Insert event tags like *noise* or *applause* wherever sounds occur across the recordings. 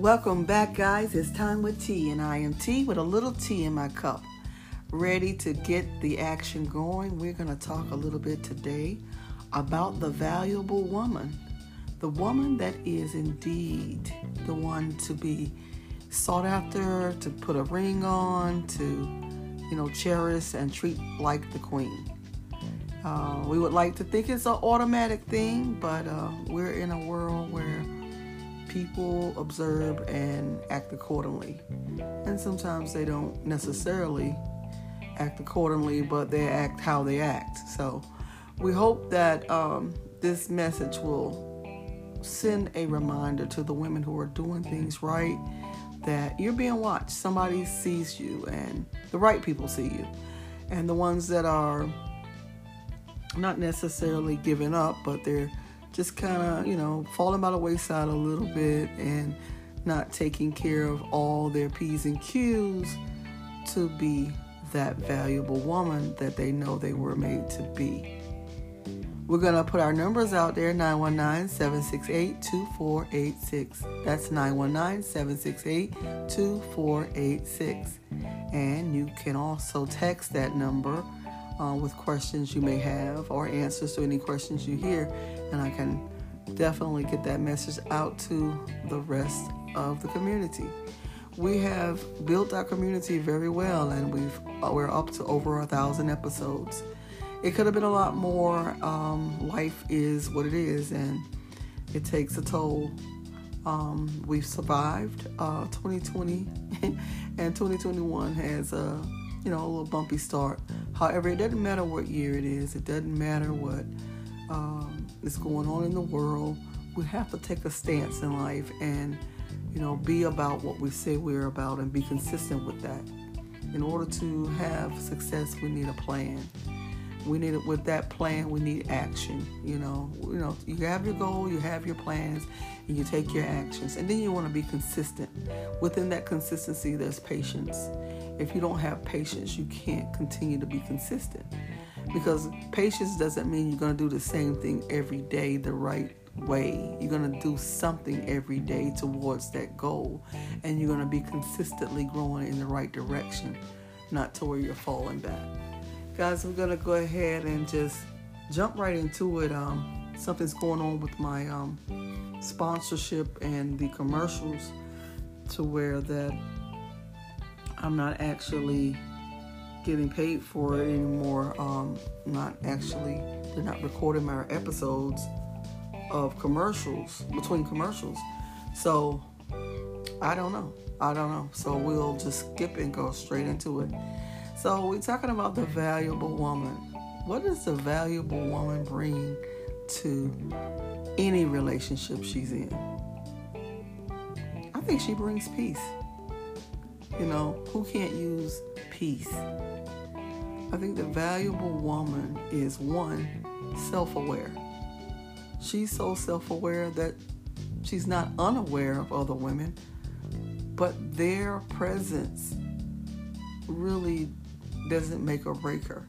Welcome back, guys. It's time with tea, and I am tea with a little tea in my cup. Ready to get the action going. We're going to talk a little bit today about the valuable woman. The woman that is indeed the one to be sought after, to put a ring on, to, you know, cherish and treat like the queen. Uh, we would like to think it's an automatic thing, but uh, we're in a world where people observe and act accordingly. And sometimes they don't necessarily act accordingly, but they act how they act. So we hope that um, this message will send a reminder to the women who are doing things right that you're being watched. Somebody sees you, and the right people see you. And the ones that are not necessarily giving up, but they're just kind of, you know, falling by the wayside a little bit and not taking care of all their P's and Q's to be that valuable woman that they know they were made to be. We're going to put our numbers out there 919 768 2486. That's 919 768 2486. And you can also text that number uh, with questions you may have or answers to any questions you hear, and I can definitely get that message out to the rest of the community. We have built our community very well, and we've uh, we're up to over a thousand episodes. It could have been a lot more. Um, life is what it is, and it takes a toll. Um, we've survived uh, 2020, *laughs* and 2021 has a you know a little bumpy start. However, it doesn't matter what year it is. It doesn't matter what um, is going on in the world. We have to take a stance in life and you know be about what we say we're about and be consistent with that. In order to have success, we need a plan. We need it with that plan. We need action. You know, you know, you have your goal, you have your plans, and you take your actions, and then you want to be consistent. Within that consistency, there's patience if you don't have patience, you can't continue to be consistent. Because patience doesn't mean you're going to do the same thing every day the right way. You're going to do something every day towards that goal. And you're going to be consistently growing in the right direction, not to where you're falling back. Guys, we're going to go ahead and just jump right into it. Um, something's going on with my um, sponsorship and the commercials to where that I'm not actually getting paid for it anymore. Um, not actually, they're not recording my episodes of commercials between commercials. So I don't know. I don't know. So we'll just skip and go straight into it. So we're talking about the valuable woman. What does the valuable woman bring to any relationship she's in? I think she brings peace. You know, who can't use peace? I think the valuable woman is one, self aware. She's so self aware that she's not unaware of other women, but their presence really doesn't make or break her.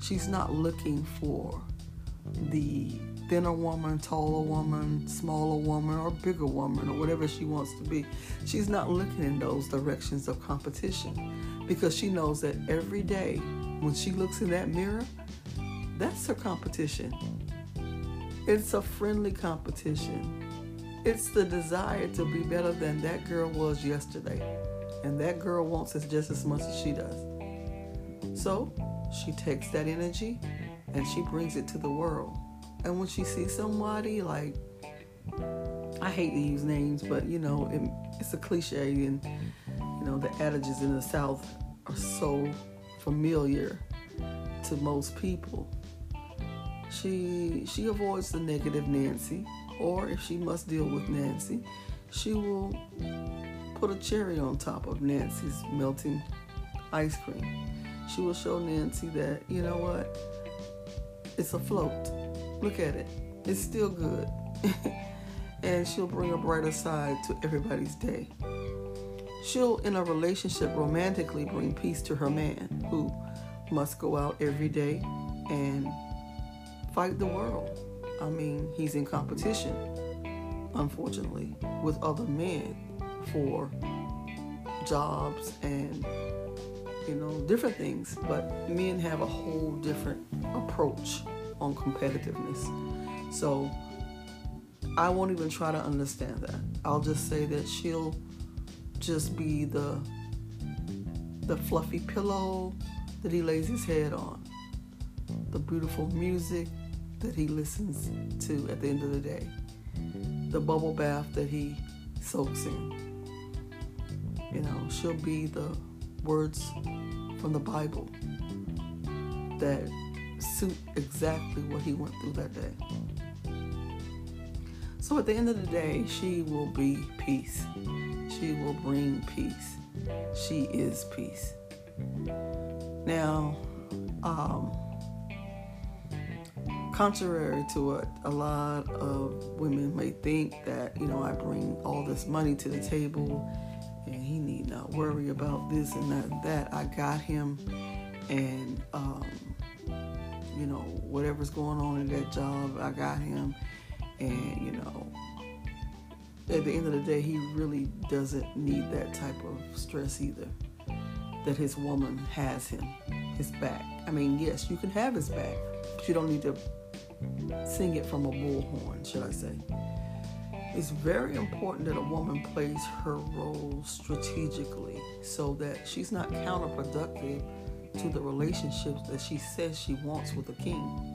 She's not looking for the thinner woman, taller woman, smaller woman, or bigger woman, or whatever she wants to be. She's not looking in those directions of competition because she knows that every day when she looks in that mirror, that's her competition. It's a friendly competition. It's the desire to be better than that girl was yesterday. And that girl wants it just as much as she does. So she takes that energy and she brings it to the world. And when she sees somebody like, I hate to use names, but you know, it, it's a cliche, and you know, the adages in the South are so familiar to most people. She she avoids the negative Nancy, or if she must deal with Nancy, she will put a cherry on top of Nancy's melting ice cream. She will show Nancy that, you know what, it's a float Look at it. It's still good. *laughs* and she'll bring a brighter side to everybody's day. She'll, in a relationship, romantically bring peace to her man who must go out every day and fight the world. I mean, he's in competition, unfortunately, with other men for jobs and you know different things but men have a whole different approach on competitiveness so i won't even try to understand that. I'll just say that she'll just be the the fluffy pillow that he lays his head on. The beautiful music that he listens to at the end of the day. The bubble bath that he soaks in. You know, she'll be the words from the Bible that suit exactly what he went through that day. So at the end of the day, she will be peace. She will bring peace. She is peace. Now, um, contrary to what a lot of women may think that, you know, I bring all this money to the table and he need not worry about this and that and that. I got him, and um, you know whatever's going on in that job, I got him, and you know at the end of the day, he really doesn't need that type of stress either. That his woman has him, his back. I mean, yes, you can have his back, but you don't need to sing it from a bullhorn, should I say. It's very important that a woman plays her role strategically so that she's not counterproductive to the relationships that she says she wants with a king.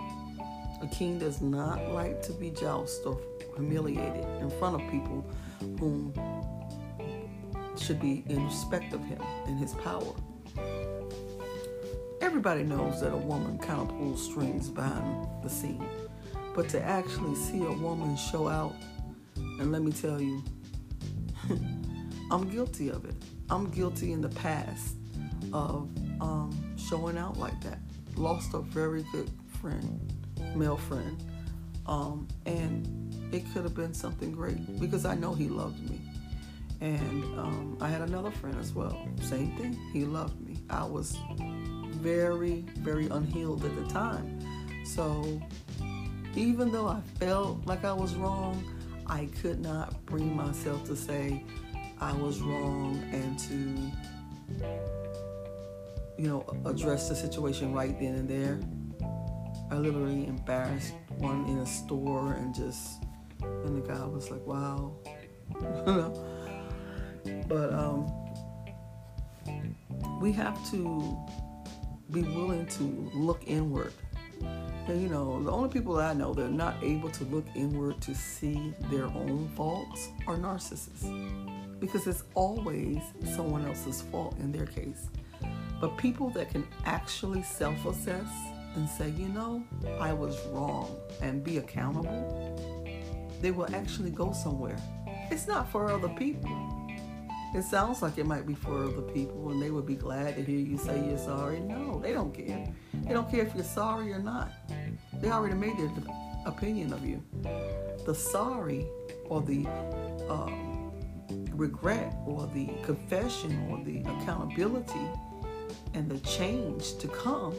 A king does not like to be jousted or humiliated in front of people whom should be in respect of him and his power. Everybody knows that a woman kind of pulls strings behind the scene, but to actually see a woman show out and let me tell you, *laughs* I'm guilty of it. I'm guilty in the past of um, showing out like that. Lost a very good friend, male friend, um, and it could have been something great because I know he loved me. And um, I had another friend as well. Same thing. He loved me. I was very, very unhealed at the time. So even though I felt like I was wrong, I could not bring myself to say I was wrong and to, you know, address the situation right then and there. I literally embarrassed one in a store and just, and the guy was like, wow. *laughs* but um, we have to be willing to look inward and you know, the only people that I know that are not able to look inward to see their own faults are narcissists. Because it's always someone else's fault in their case. But people that can actually self assess and say, you know, I was wrong and be accountable, they will actually go somewhere. It's not for other people. It sounds like it might be for other people and they would be glad to hear you say you're sorry. No, they don't care. They don't care if you're sorry or not. They already made their opinion of you. The sorry or the um, regret or the confession or the accountability and the change to come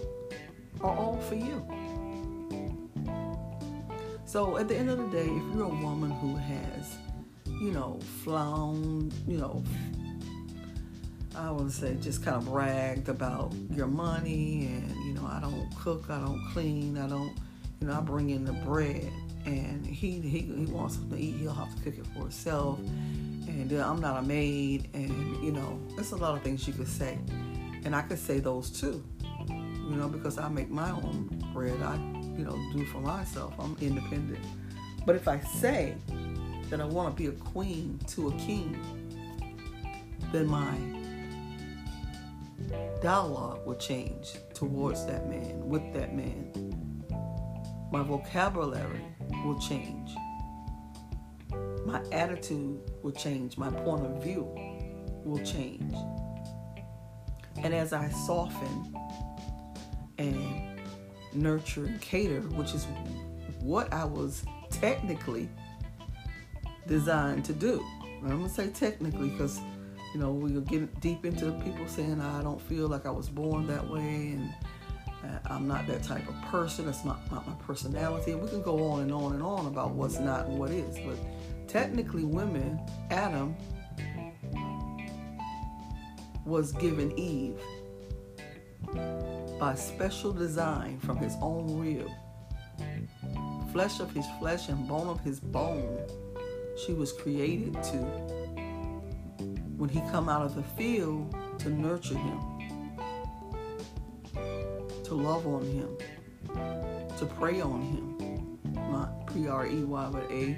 are all for you. So at the end of the day, if you're a woman who has, you know, flown, you know, I would say just kind of bragged about your money and you know I don't cook, I don't clean, I don't you know I bring in the bread and he he, he wants something to eat, he'll have to cook it for himself and I'm not a maid and you know there's a lot of things you could say and I could say those too you know because I make my own bread I you know do for myself I'm independent but if I say that I want to be a queen to a king then my dialogue will change towards that man, with that man. My vocabulary will change. My attitude will change. My point of view will change. And as I soften and nurture and cater, which is what I was technically designed to do. I'm to say technically because you know, we'll get deep into people saying I don't feel like I was born that way and uh, I'm not that type of person. That's not, not my personality. And We can go on and on and on about what's not and what is. But technically, women, Adam, was given Eve by special design from his own rib, flesh of his flesh and bone of his bone, she was created to. When he come out of the field to nurture him, to love on him, to pray on him, not P R E Y but A,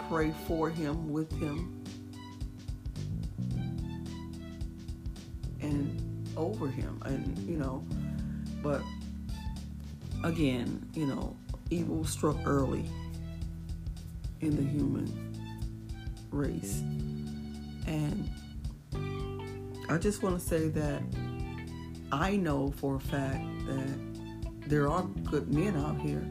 *laughs* pray for him, with him, and over him, and you know, but again, you know, evil struck early in the human race, and I just want to say that I know for a fact that there are good men out here.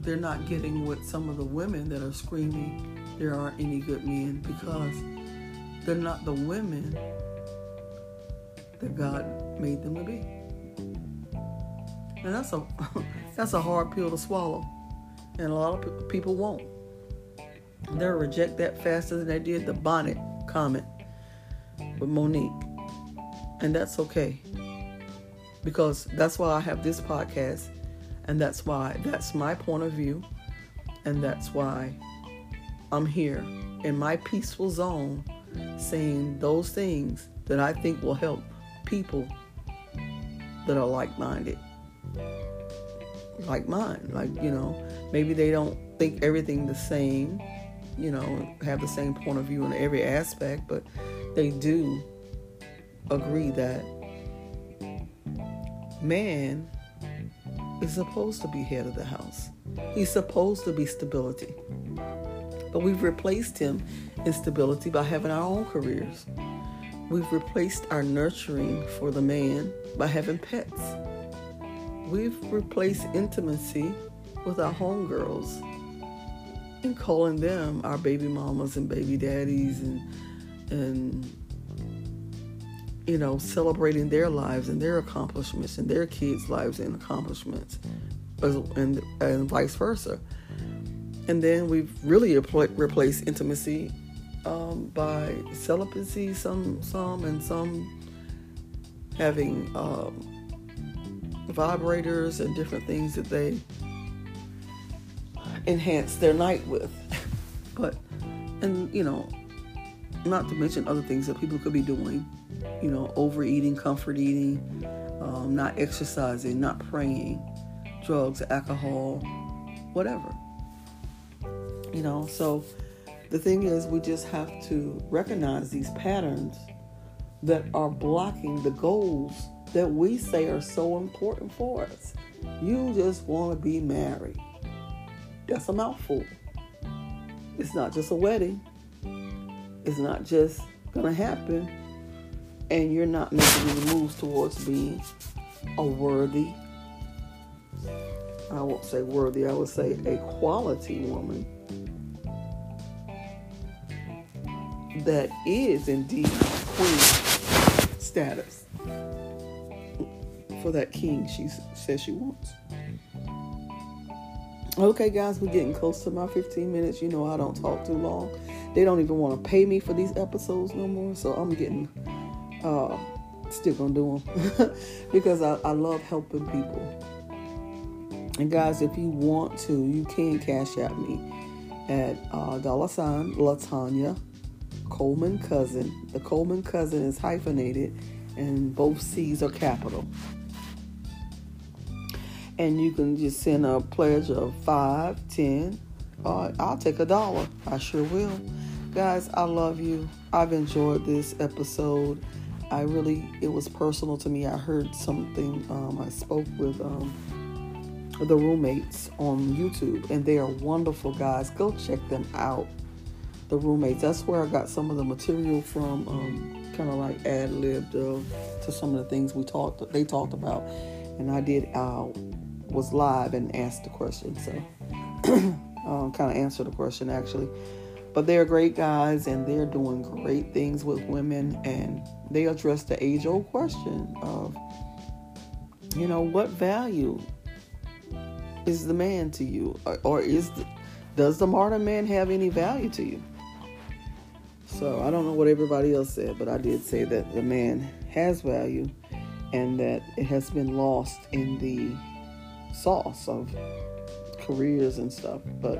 They're not getting what some of the women that are screaming there aren't any good men because they're not the women that God made them to be. And that's a *laughs* that's a hard pill to swallow, and a lot of people won't. They'll reject that faster than they did the bonnet comment with Mo'Nique, and that's okay because that's why I have this podcast, and that's why that's my point of view, and that's why I'm here in my peaceful zone saying those things that I think will help people that are like minded. Like mine. Like, you know, maybe they don't think everything the same, you know, have the same point of view in every aspect, but they do agree that man is supposed to be head of the house. He's supposed to be stability. But we've replaced him in stability by having our own careers. We've replaced our nurturing for the man by having pets. We've replaced intimacy with our homegirls and calling them our baby mamas and baby daddies and and you know celebrating their lives and their accomplishments and their kids' lives and accomplishments and, and vice versa. And then we've really replaced intimacy um, by celibacy, some, some, and some having um, vibrators and different things that they enhance their night with. *laughs* but, and you know, not to mention other things that people could be doing, you know, overeating, comfort eating, um, not exercising, not praying, drugs, alcohol, whatever. You know, so the thing is, we just have to recognize these patterns that are blocking the goals that we say are so important for us. You just want to be married. That's a mouthful. It's not just a wedding, it's not just going to happen, and you're not making any moves towards being a worthy, I won't say worthy, I would say a quality woman that is indeed queen status for that king she says she wants. Okay, guys, we're getting close to my 15 minutes. You know, I don't talk too long. They don't even want to pay me for these episodes no more, so I'm getting, uh, still gonna do them *laughs* because I, I love helping people. And guys, if you want to, you can cash at me at uh, dollar sign Latonya Coleman Cousin. The Coleman Cousin is hyphenated and both C's are capital. And you can just send a pledge of five, ten, uh, I'll take a dollar. I sure will. Guys, I love you. I've enjoyed this episode. I really, it was personal to me. I heard something, um, I spoke with um, the roommates on YouTube, and they are wonderful guys. Go check them out the roommates. That's where I got some of the material from, um, kind of like ad libbed uh, to some of the things we talked, they talked about, and I did. Uh, was live and asked the question, so *clears throat* um, kind of answered the question actually. But they're great guys, and they're doing great things with women, and they address the age-old question of, you know, what value is the man to you, or, or is the, does the modern man have any value to you? So I don't know what everybody else said, but I did say that the man has value and that it has been lost in the sauce of careers and stuff. But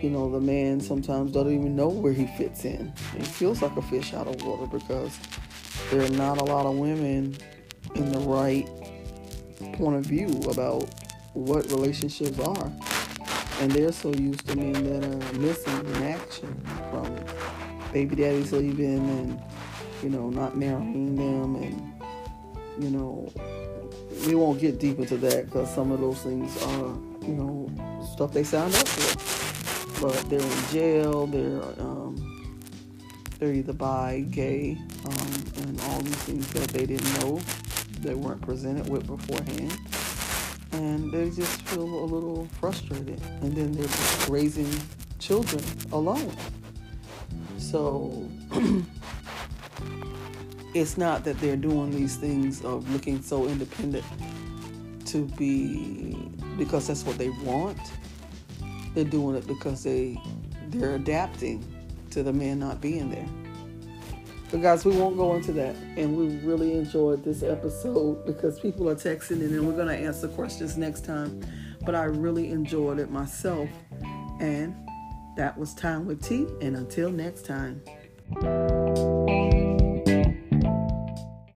you know, the man sometimes doesn't even know where he fits in. He feels like a fish out of water because there are not a lot of women in the right point of view about what relationships are. And they're so used to men that are missing in action from baby daddies leaving and, you know, not marrying them. And, you know, we won't get deep into that because some of those things are, you know, stuff they signed up for. But they're in jail, they're, um, they're either bi, gay, um, and all these things that they didn't know, they weren't presented with beforehand and they just feel a little frustrated. And then they're raising children alone. So *clears throat* it's not that they're doing these things of looking so independent to be because that's what they want. They're doing it because they they're adapting to the man not being there. Guys, we won't go into that. And we really enjoyed this episode because people are texting in and we're going to answer questions next time. But I really enjoyed it myself. And that was Time with T. And until next time.